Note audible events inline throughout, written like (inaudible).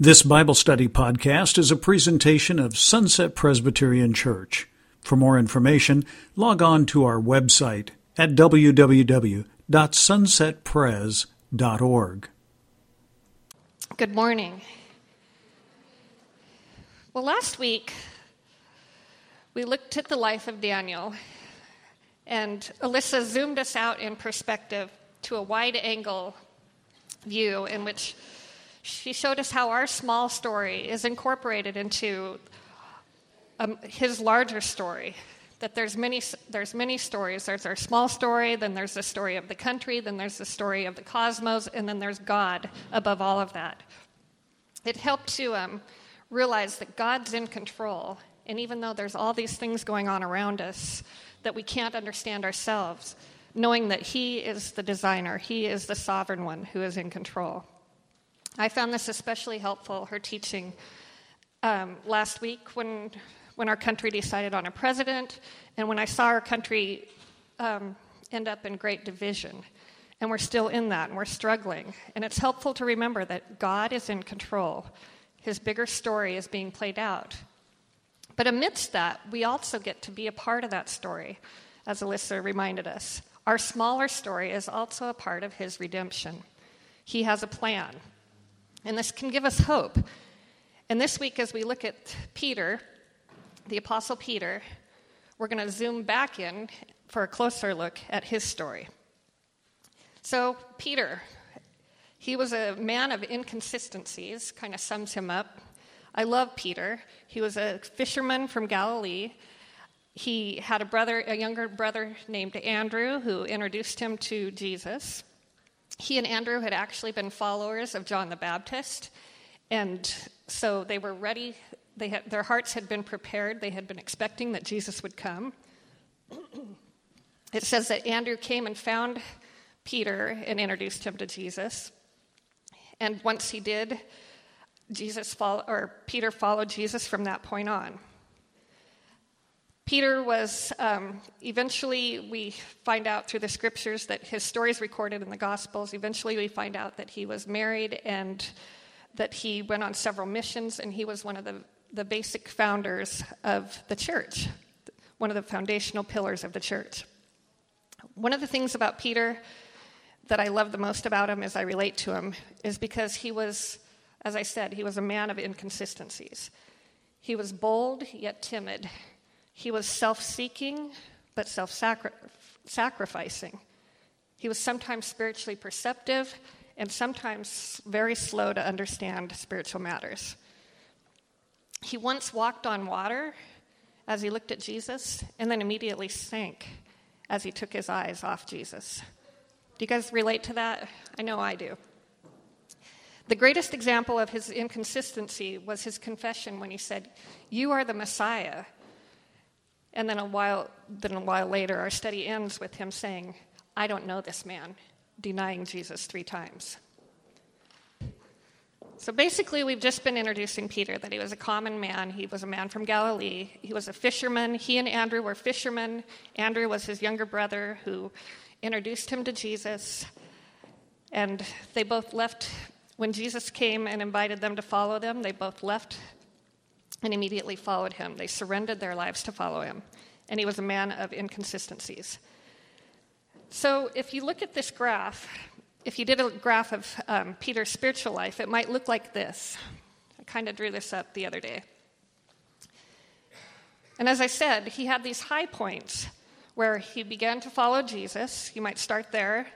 This Bible study podcast is a presentation of Sunset Presbyterian Church. For more information, log on to our website at www.sunsetpres.org. Good morning. Well, last week we looked at the life of Daniel, and Alyssa zoomed us out in perspective to a wide angle view in which she showed us how our small story is incorporated into um, his larger story. That there's many, there's many stories. There's our small story, then there's the story of the country, then there's the story of the cosmos, and then there's God above all of that. It helped to um, realize that God's in control, and even though there's all these things going on around us that we can't understand ourselves, knowing that He is the designer, He is the sovereign one who is in control. I found this especially helpful, her teaching um, last week when, when our country decided on a president, and when I saw our country um, end up in great division. And we're still in that, and we're struggling. And it's helpful to remember that God is in control. His bigger story is being played out. But amidst that, we also get to be a part of that story, as Alyssa reminded us. Our smaller story is also a part of his redemption. He has a plan. And this can give us hope. And this week, as we look at Peter, the Apostle Peter, we're going to zoom back in for a closer look at his story. So, Peter, he was a man of inconsistencies, kind of sums him up. I love Peter. He was a fisherman from Galilee. He had a brother, a younger brother named Andrew, who introduced him to Jesus he and Andrew had actually been followers of John the Baptist, and so they were ready. They had, their hearts had been prepared. They had been expecting that Jesus would come. it says that Andrew came and found Peter and introduced him to Jesus. And once he did, Jesus follow, or Peter followed Jesus from that point on. Peter was um, eventually, we find out through the scriptures that his story is recorded in the Gospels. Eventually, we find out that he was married and that he went on several missions, and he was one of the, the basic founders of the church, one of the foundational pillars of the church. One of the things about Peter that I love the most about him as I relate to him is because he was, as I said, he was a man of inconsistencies. He was bold yet timid. He was self seeking, but self sacrificing. He was sometimes spiritually perceptive and sometimes very slow to understand spiritual matters. He once walked on water as he looked at Jesus and then immediately sank as he took his eyes off Jesus. Do you guys relate to that? I know I do. The greatest example of his inconsistency was his confession when he said, You are the Messiah. And then a while, then a while later, our study ends with him saying, I don't know this man, denying Jesus three times. So basically, we've just been introducing Peter that he was a common man. He was a man from Galilee. He was a fisherman. He and Andrew were fishermen. Andrew was his younger brother who introduced him to Jesus. And they both left when Jesus came and invited them to follow them. They both left and immediately followed him. They surrendered their lives to follow him, and he was a man of inconsistencies. So, if you look at this graph, if you did a graph of um, Peter's spiritual life, it might look like this. I kind of drew this up the other day. And as I said, he had these high points where he began to follow Jesus. You might start there.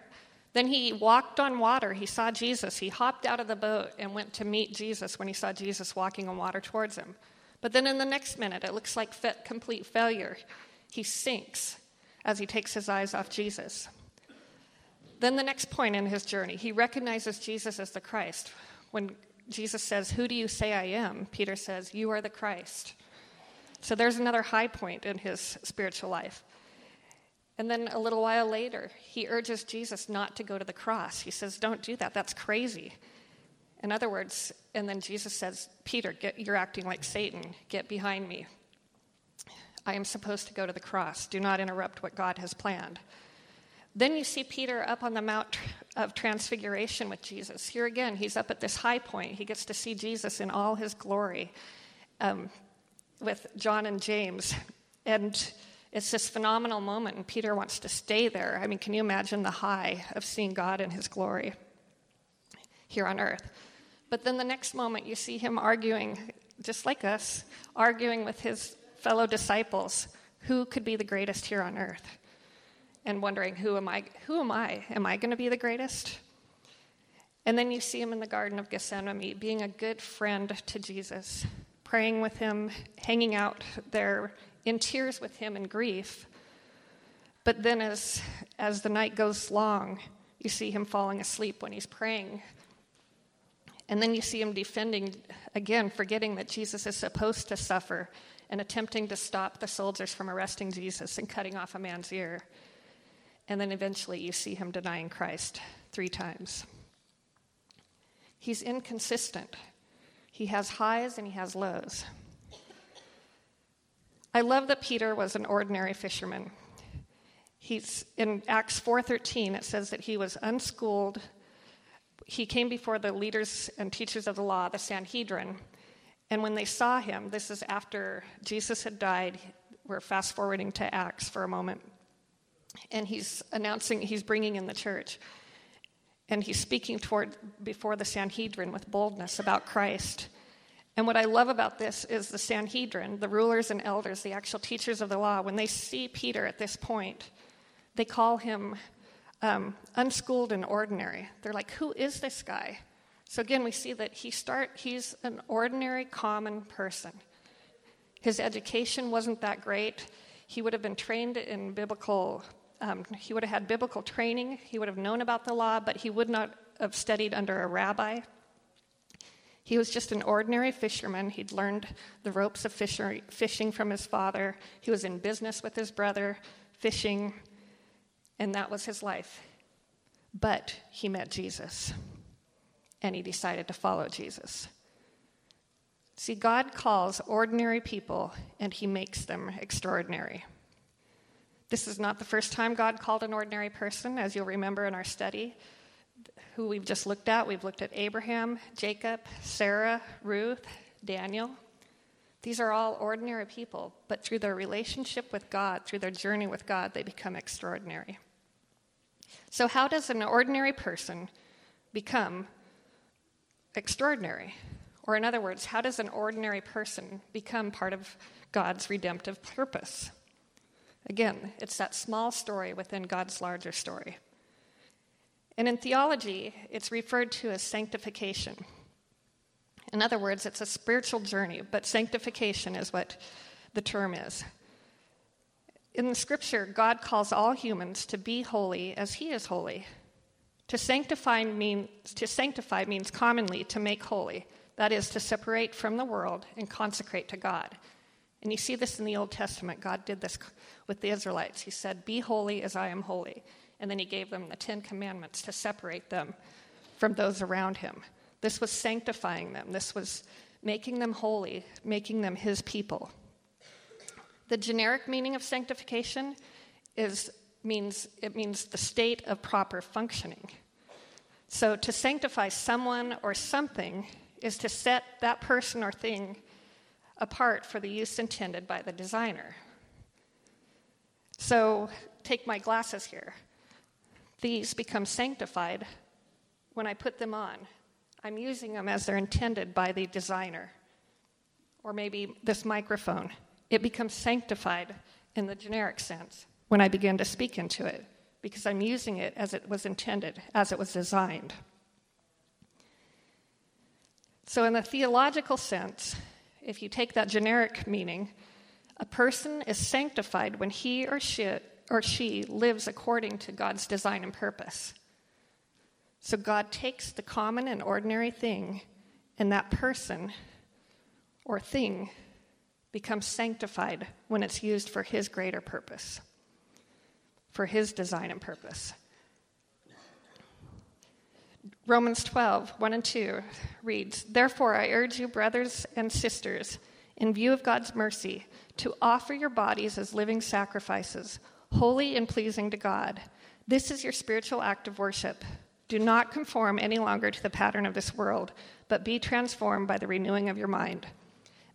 Then he walked on water. He saw Jesus. He hopped out of the boat and went to meet Jesus when he saw Jesus walking on water towards him. But then in the next minute, it looks like complete failure. He sinks as he takes his eyes off Jesus. Then, the next point in his journey, he recognizes Jesus as the Christ. When Jesus says, Who do you say I am? Peter says, You are the Christ. So there's another high point in his spiritual life. And then a little while later, he urges Jesus not to go to the cross. He says, Don't do that. That's crazy. In other words, and then Jesus says, Peter, get, you're acting like Satan. Get behind me. I am supposed to go to the cross. Do not interrupt what God has planned. Then you see Peter up on the Mount of Transfiguration with Jesus. Here again, he's up at this high point. He gets to see Jesus in all his glory um, with John and James. And it's this phenomenal moment, and Peter wants to stay there. I mean, can you imagine the high of seeing God in his glory here on earth? But then the next moment, you see him arguing, just like us, arguing with his fellow disciples who could be the greatest here on earth? And wondering who am i who am i? Am i going to be the greatest? And then you see him in the garden of gethsemane being a good friend to jesus praying with him hanging out there in tears with him in grief. But then as as the night goes long you see him falling asleep when he's praying and then you see him defending again forgetting that jesus is supposed to suffer and attempting to stop the soldiers from arresting Jesus and cutting off a man's ear. And then eventually you see him denying Christ three times. He's inconsistent. He has highs and he has lows. I love that Peter was an ordinary fisherman. He's in Acts 4:13 it says that he was unschooled. He came before the leaders and teachers of the law, the Sanhedrin, and when they saw him, this is after Jesus had died. We're fast forwarding to Acts for a moment. And he's announcing, he's bringing in the church. And he's speaking toward before the Sanhedrin with boldness about Christ. And what I love about this is the Sanhedrin, the rulers and elders, the actual teachers of the law, when they see Peter at this point, they call him um, unschooled and ordinary. They're like, Who is this guy? So again, we see that he start, he's an ordinary, common person. His education wasn't that great. He would have been trained in biblical, um, he would have had biblical training. He would have known about the law, but he would not have studied under a rabbi. He was just an ordinary fisherman. He'd learned the ropes of fishing from his father. He was in business with his brother, fishing, and that was his life. But he met Jesus and he decided to follow Jesus. See, God calls ordinary people and he makes them extraordinary. This is not the first time God called an ordinary person, as you'll remember in our study, who we've just looked at. We've looked at Abraham, Jacob, Sarah, Ruth, Daniel. These are all ordinary people, but through their relationship with God, through their journey with God, they become extraordinary. So, how does an ordinary person become extraordinary? Or, in other words, how does an ordinary person become part of God's redemptive purpose? Again, it's that small story within God's larger story. And in theology, it's referred to as sanctification. In other words, it's a spiritual journey, but sanctification is what the term is. In the scripture, God calls all humans to be holy as he is holy. To sanctify means to sanctify means commonly to make holy, that is to separate from the world and consecrate to God. And you see this in the Old Testament. God did this with the Israelites. He said, "Be holy as I am holy." And then he gave them the 10 commandments to separate them from those around him. This was sanctifying them. This was making them holy, making them his people. The generic meaning of sanctification is means it means the state of proper functioning. So to sanctify someone or something is to set that person or thing apart for the use intended by the designer. So take my glasses here. These become sanctified when I put them on. I'm using them as they're intended by the designer. Or maybe this microphone. It becomes sanctified in the generic sense when I begin to speak into it because I'm using it as it was intended, as it was designed. So, in the theological sense, if you take that generic meaning, a person is sanctified when he or she, or she lives according to God's design and purpose. So, God takes the common and ordinary thing, and that person or thing becomes sanctified when it's used for his greater purpose for his design and purpose. Romans 12, 1 and 2 reads Therefore, I urge you, brothers and sisters, in view of God's mercy, to offer your bodies as living sacrifices, holy and pleasing to God. This is your spiritual act of worship. Do not conform any longer to the pattern of this world, but be transformed by the renewing of your mind.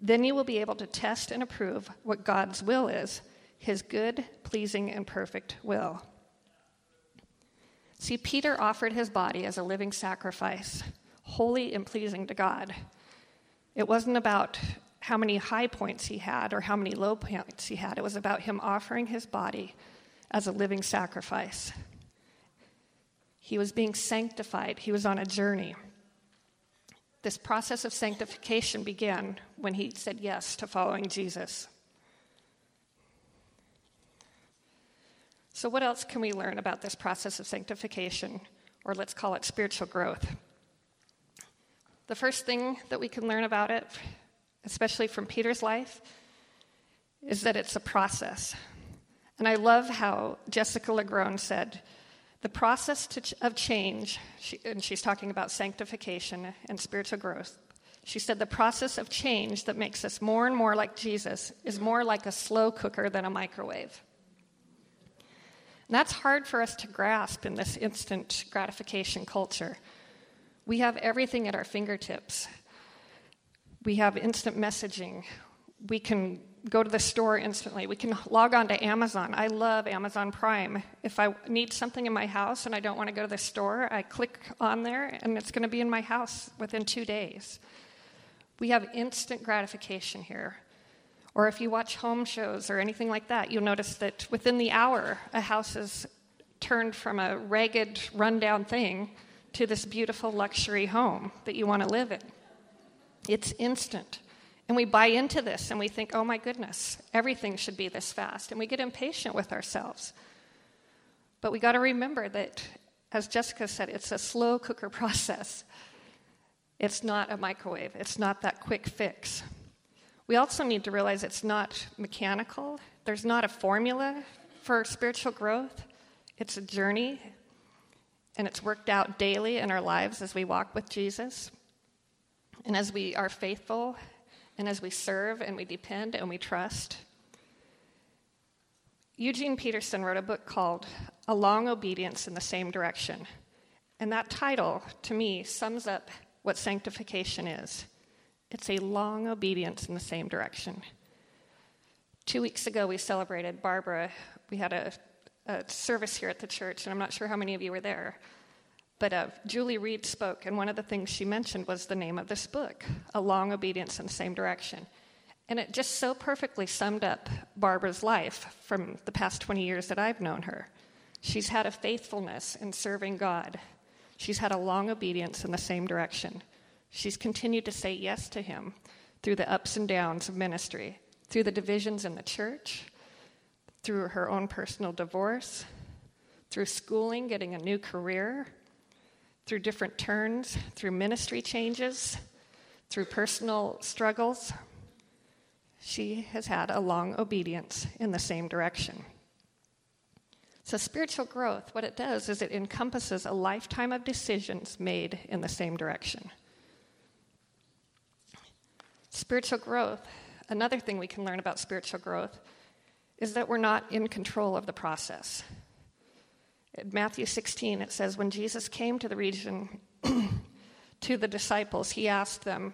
Then you will be able to test and approve what God's will is, his good, pleasing, and perfect will. See, Peter offered his body as a living sacrifice, holy and pleasing to God. It wasn't about how many high points he had or how many low points he had, it was about him offering his body as a living sacrifice. He was being sanctified, he was on a journey. This process of sanctification began when he said yes to following Jesus. So, what else can we learn about this process of sanctification, or let's call it spiritual growth? The first thing that we can learn about it, especially from Peter's life, is that it's a process. And I love how Jessica LaGrone said, the process to, of change, she, and she's talking about sanctification and spiritual growth. She said the process of change that makes us more and more like Jesus is more like a slow cooker than a microwave. And that's hard for us to grasp in this instant gratification culture. We have everything at our fingertips. We have instant messaging. We can go to the store instantly. We can log on to Amazon. I love Amazon Prime. If I need something in my house and I don't want to go to the store, I click on there and it's going to be in my house within two days. We have instant gratification here. Or if you watch home shows or anything like that, you'll notice that within the hour, a house is turned from a ragged, rundown thing to this beautiful luxury home that you want to live in. It's instant. And we buy into this and we think, oh my goodness, everything should be this fast. And we get impatient with ourselves. But we got to remember that, as Jessica said, it's a slow cooker (laughs) process. It's not a microwave, it's not that quick fix. We also need to realize it's not mechanical, there's not a formula for spiritual growth. It's a journey, and it's worked out daily in our lives as we walk with Jesus. And as we are faithful and as we serve and we depend and we trust. Eugene Peterson wrote a book called A Long Obedience in the Same Direction. And that title, to me, sums up what sanctification is it's a long obedience in the same direction. Two weeks ago, we celebrated Barbara. We had a, a service here at the church, and I'm not sure how many of you were there. But uh, Julie Reed spoke, and one of the things she mentioned was the name of this book, A Long Obedience in the Same Direction. And it just so perfectly summed up Barbara's life from the past 20 years that I've known her. She's had a faithfulness in serving God, she's had a long obedience in the same direction. She's continued to say yes to Him through the ups and downs of ministry, through the divisions in the church, through her own personal divorce, through schooling, getting a new career through different turns, through ministry changes, through personal struggles. She has had a long obedience in the same direction. So, spiritual growth, what it does is it encompasses a lifetime of decisions made in the same direction. Spiritual growth, another thing we can learn about spiritual growth, is that we're not in control of the process. In Matthew 16, it says, When Jesus came to the region (clears throat) to the disciples, he asked them,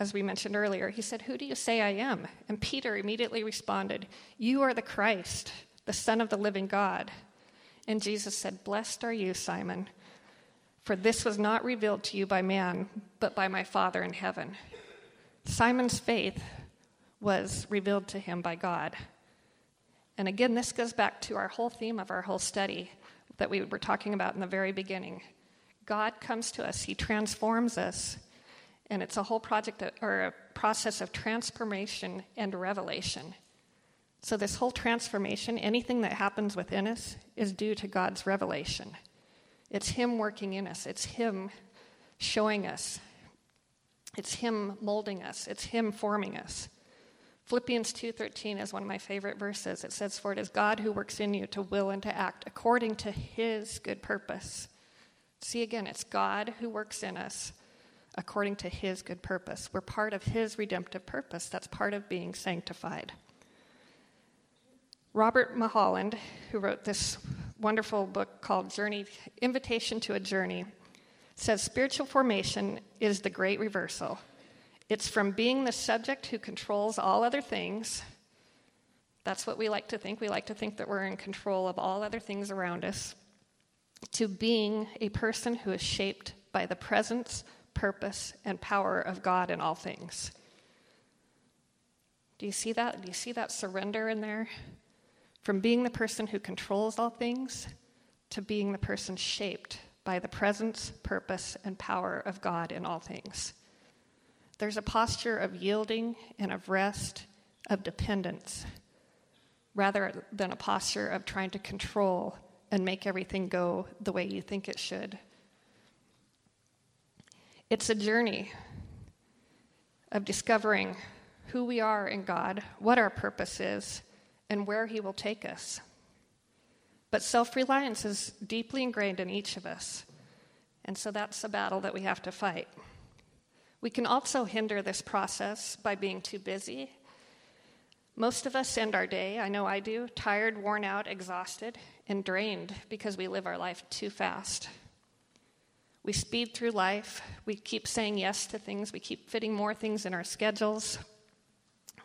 as we mentioned earlier, he said, Who do you say I am? And Peter immediately responded, You are the Christ, the Son of the living God. And Jesus said, Blessed are you, Simon, for this was not revealed to you by man, but by my Father in heaven. Simon's faith was revealed to him by God. And again, this goes back to our whole theme of our whole study that we were talking about in the very beginning. God comes to us, He transforms us, and it's a whole project or a process of transformation and revelation. So, this whole transformation, anything that happens within us, is due to God's revelation. It's Him working in us, it's Him showing us, it's Him molding us, it's Him forming us. Philippians 2:13 is one of my favorite verses. It says for it is God who works in you to will and to act according to his good purpose. See again, it's God who works in us according to his good purpose. We're part of his redemptive purpose. That's part of being sanctified. Robert Mulholland, who wrote this wonderful book called Journey Invitation to a Journey says spiritual formation is the great reversal. It's from being the subject who controls all other things. That's what we like to think. We like to think that we're in control of all other things around us. To being a person who is shaped by the presence, purpose, and power of God in all things. Do you see that? Do you see that surrender in there? From being the person who controls all things to being the person shaped by the presence, purpose, and power of God in all things. There's a posture of yielding and of rest, of dependence, rather than a posture of trying to control and make everything go the way you think it should. It's a journey of discovering who we are in God, what our purpose is, and where He will take us. But self reliance is deeply ingrained in each of us, and so that's a battle that we have to fight. We can also hinder this process by being too busy. Most of us end our day, I know I do, tired, worn out, exhausted, and drained because we live our life too fast. We speed through life. We keep saying yes to things. We keep fitting more things in our schedules.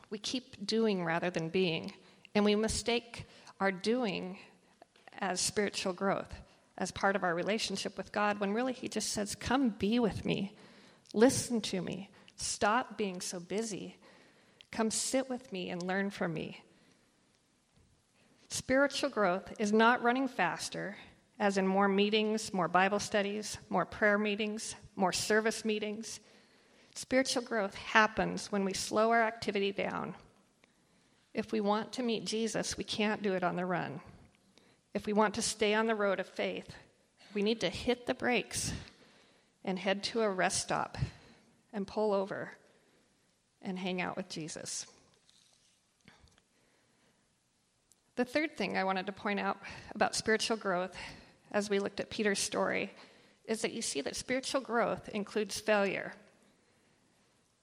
We keep doing rather than being. And we mistake our doing as spiritual growth, as part of our relationship with God, when really He just says, Come be with me. Listen to me. Stop being so busy. Come sit with me and learn from me. Spiritual growth is not running faster, as in more meetings, more Bible studies, more prayer meetings, more service meetings. Spiritual growth happens when we slow our activity down if we want to meet Jesus, we can't do it on the run. If we want to stay on the road of faith, we need to hit the brakes and head to a rest stop and pull over and hang out with Jesus. The third thing I wanted to point out about spiritual growth as we looked at Peter's story is that you see that spiritual growth includes failure.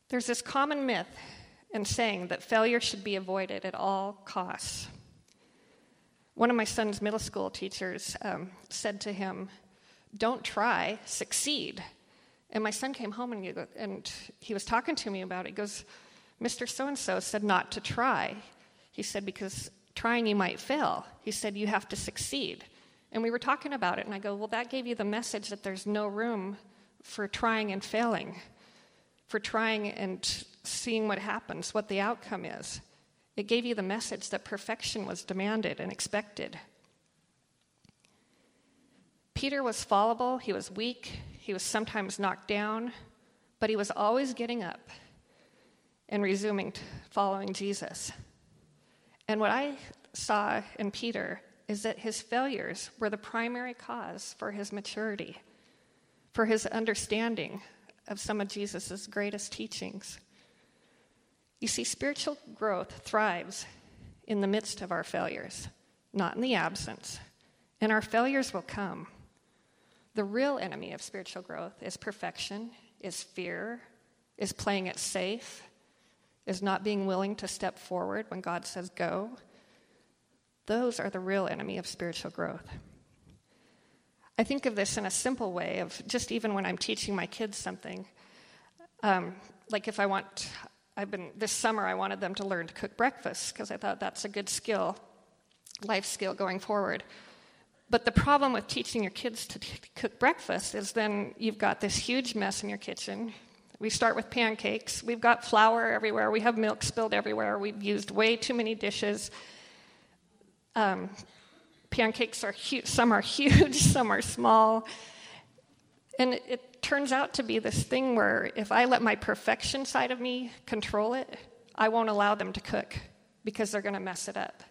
There's this common myth and saying that failure should be avoided at all costs. One of my son's middle school teachers um, said to him, Don't try, succeed. And my son came home and he, and he was talking to me about it. He goes, Mr. So and so said not to try. He said, Because trying you might fail. He said, You have to succeed. And we were talking about it, and I go, Well, that gave you the message that there's no room for trying and failing, for trying and seeing what happens, what the outcome is. It gave you the message that perfection was demanded and expected. Peter was fallible, he was weak, he was sometimes knocked down, but he was always getting up and resuming following Jesus. And what I saw in Peter is that his failures were the primary cause for his maturity, for his understanding of some of Jesus' greatest teachings. You see, spiritual growth thrives in the midst of our failures, not in the absence. And our failures will come. The real enemy of spiritual growth is perfection, is fear, is playing it safe, is not being willing to step forward when God says go. Those are the real enemy of spiritual growth. I think of this in a simple way of just even when I'm teaching my kids something. Um, like if I want, I've been this summer I wanted them to learn to cook breakfast because I thought that's a good skill, life skill going forward. But the problem with teaching your kids to t- cook breakfast is then you've got this huge mess in your kitchen. We start with pancakes. We've got flour everywhere. We have milk spilled everywhere. We've used way too many dishes. Um, pancakes are huge. Some are (laughs) huge. Some are small. And it, turns out to be this thing where if I let my perfection side of me control it, I won't allow them to cook because they're going to mess it up.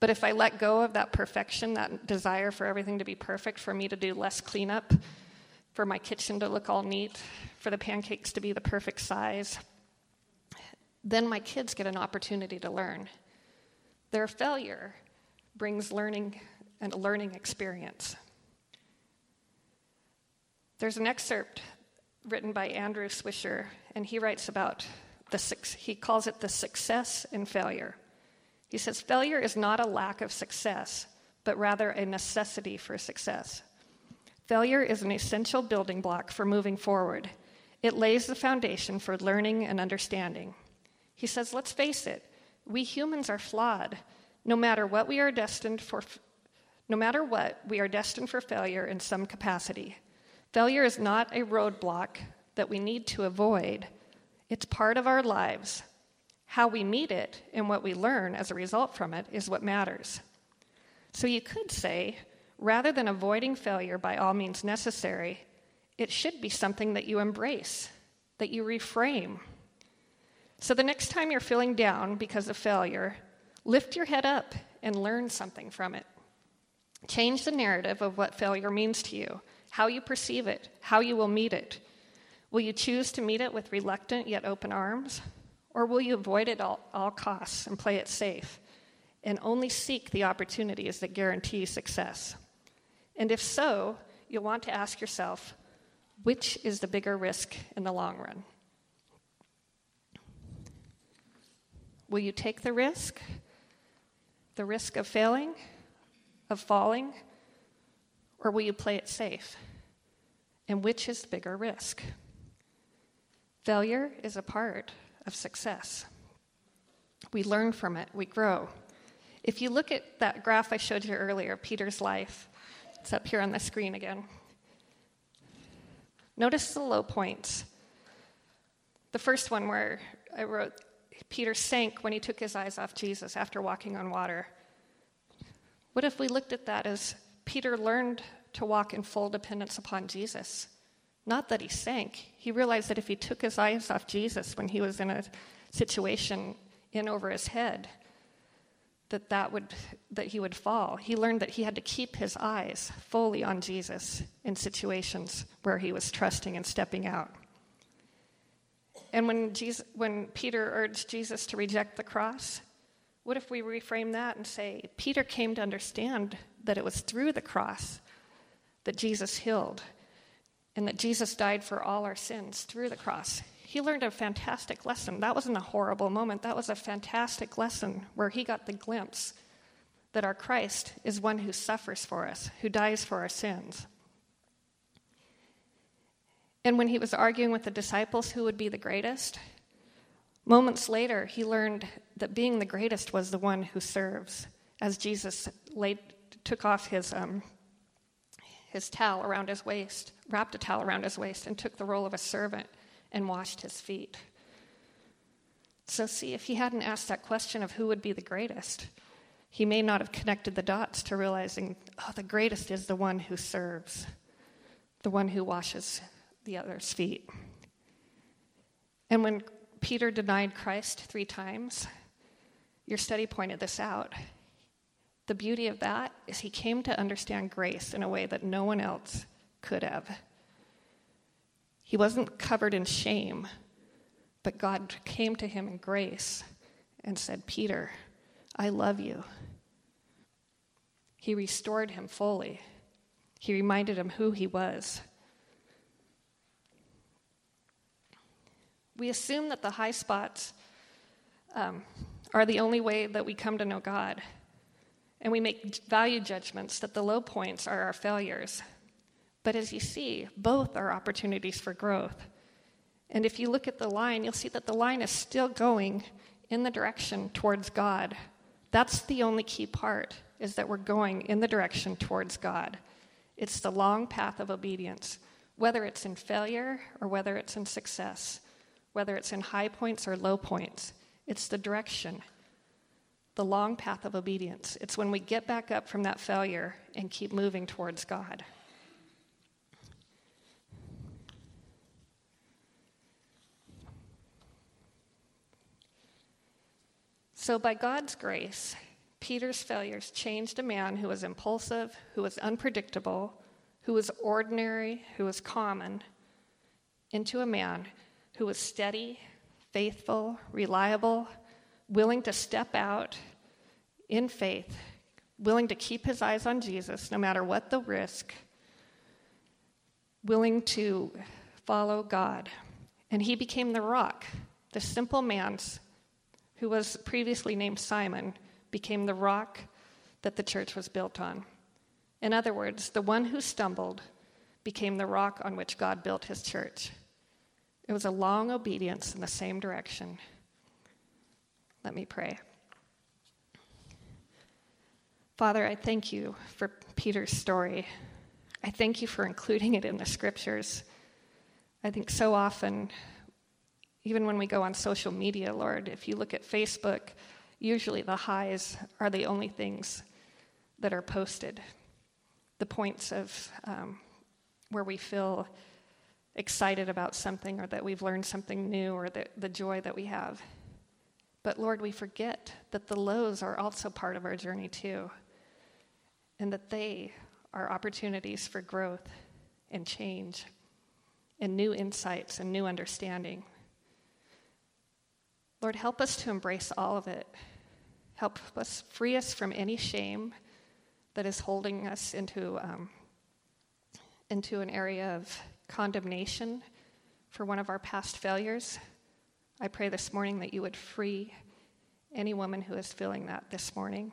But if I let go of that perfection, that desire for everything to be perfect, for me to do less cleanup, for my kitchen to look all neat, for the pancakes to be the perfect size, then my kids get an opportunity to learn. Their failure brings learning and a learning experience. There's an excerpt written by Andrew Swisher, and he writes about the he calls it the success and failure. He says failure is not a lack of success, but rather a necessity for success. Failure is an essential building block for moving forward. It lays the foundation for learning and understanding. He says, let's face it, we humans are flawed. No matter what we are destined for, no matter what, we are destined for failure in some capacity. Failure is not a roadblock that we need to avoid, it's part of our lives. How we meet it and what we learn as a result from it is what matters. So you could say, rather than avoiding failure by all means necessary, it should be something that you embrace, that you reframe. So the next time you're feeling down because of failure, lift your head up and learn something from it. Change the narrative of what failure means to you, how you perceive it, how you will meet it. Will you choose to meet it with reluctant yet open arms? Or will you avoid it at all, all costs and play it safe and only seek the opportunities that guarantee success? And if so, you'll want to ask yourself which is the bigger risk in the long run? Will you take the risk? The risk of failing, of falling? Or will you play it safe? And which is the bigger risk? Failure is a part of success. We learn from it, we grow. If you look at that graph I showed you earlier, Peter's life, it's up here on the screen again. Notice the low points. The first one where I wrote, Peter sank when he took his eyes off Jesus after walking on water. What if we looked at that as Peter learned to walk in full dependence upon Jesus? Not that he sank. He realized that if he took his eyes off Jesus when he was in a situation in over his head, that that would that he would fall he learned that he had to keep his eyes fully on jesus in situations where he was trusting and stepping out and when jesus when peter urged jesus to reject the cross what if we reframe that and say peter came to understand that it was through the cross that jesus healed and that jesus died for all our sins through the cross he learned a fantastic lesson. That wasn't a horrible moment, that was a fantastic lesson where he got the glimpse that our Christ is one who suffers for us, who dies for our sins. And when he was arguing with the disciples who would be the greatest, moments later he learned that being the greatest was the one who serves. As Jesus laid, took off his, um, his towel around his waist, wrapped a towel around his waist, and took the role of a servant and washed his feet. So, see, if he hadn't asked that question of who would be the greatest, he may not have connected the dots to realizing, oh, the greatest is the one who serves, the one who washes the other's feet. And when Peter denied Christ three times, your study pointed this out. The beauty of that is he came to understand grace in a way that no one else could have. He wasn't covered in shame, but God came to him in grace and said, Peter, I love you. He restored him fully. He reminded him who he was. We assume that the high spots um, are the only way that we come to know God. And we make value judgments that the low points are our failures. But as you see, both are opportunities for growth. And if you look at the line, you'll see that the line is still going in the direction towards God. That's the only key part, is that we're going in the direction towards God. It's the long path of obedience, whether it's in failure or whether it's in success, whether it's in high points or low points. It's the direction, the long path of obedience. It's when we get back up from that failure and keep moving towards God. So, by God's grace, Peter's failures changed a man who was impulsive, who was unpredictable, who was ordinary, who was common, into a man who was steady, faithful, reliable, willing to step out in faith, willing to keep his eyes on Jesus no matter what the risk, willing to follow God. And he became the rock, the simple man who was previously named Simon, became the rock that the church was built on. In other words, the one who stumbled became the rock on which God built his church. It was a long obedience in the same direction. Let me pray. Father, I thank you for Peter's story. I thank you for including it in the scriptures. I think so often, even when we go on social media, Lord, if you look at Facebook, usually the highs are the only things that are posted. The points of um, where we feel excited about something or that we've learned something new or the, the joy that we have. But Lord, we forget that the lows are also part of our journey too and that they are opportunities for growth and change and new insights and new understanding. Lord, help us to embrace all of it. Help us free us from any shame that is holding us into, um, into an area of condemnation for one of our past failures. I pray this morning that you would free any woman who is feeling that this morning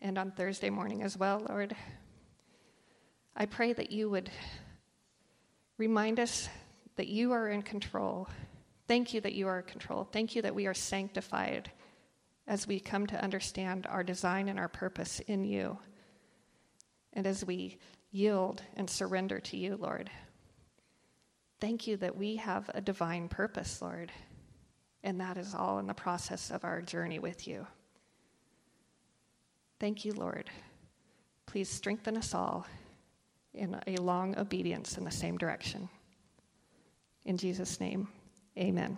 and on Thursday morning as well, Lord. I pray that you would remind us that you are in control. Thank you that you are in control. Thank you that we are sanctified as we come to understand our design and our purpose in you. And as we yield and surrender to you, Lord. Thank you that we have a divine purpose, Lord. And that is all in the process of our journey with you. Thank you, Lord. Please strengthen us all in a long obedience in the same direction. In Jesus' name, amen.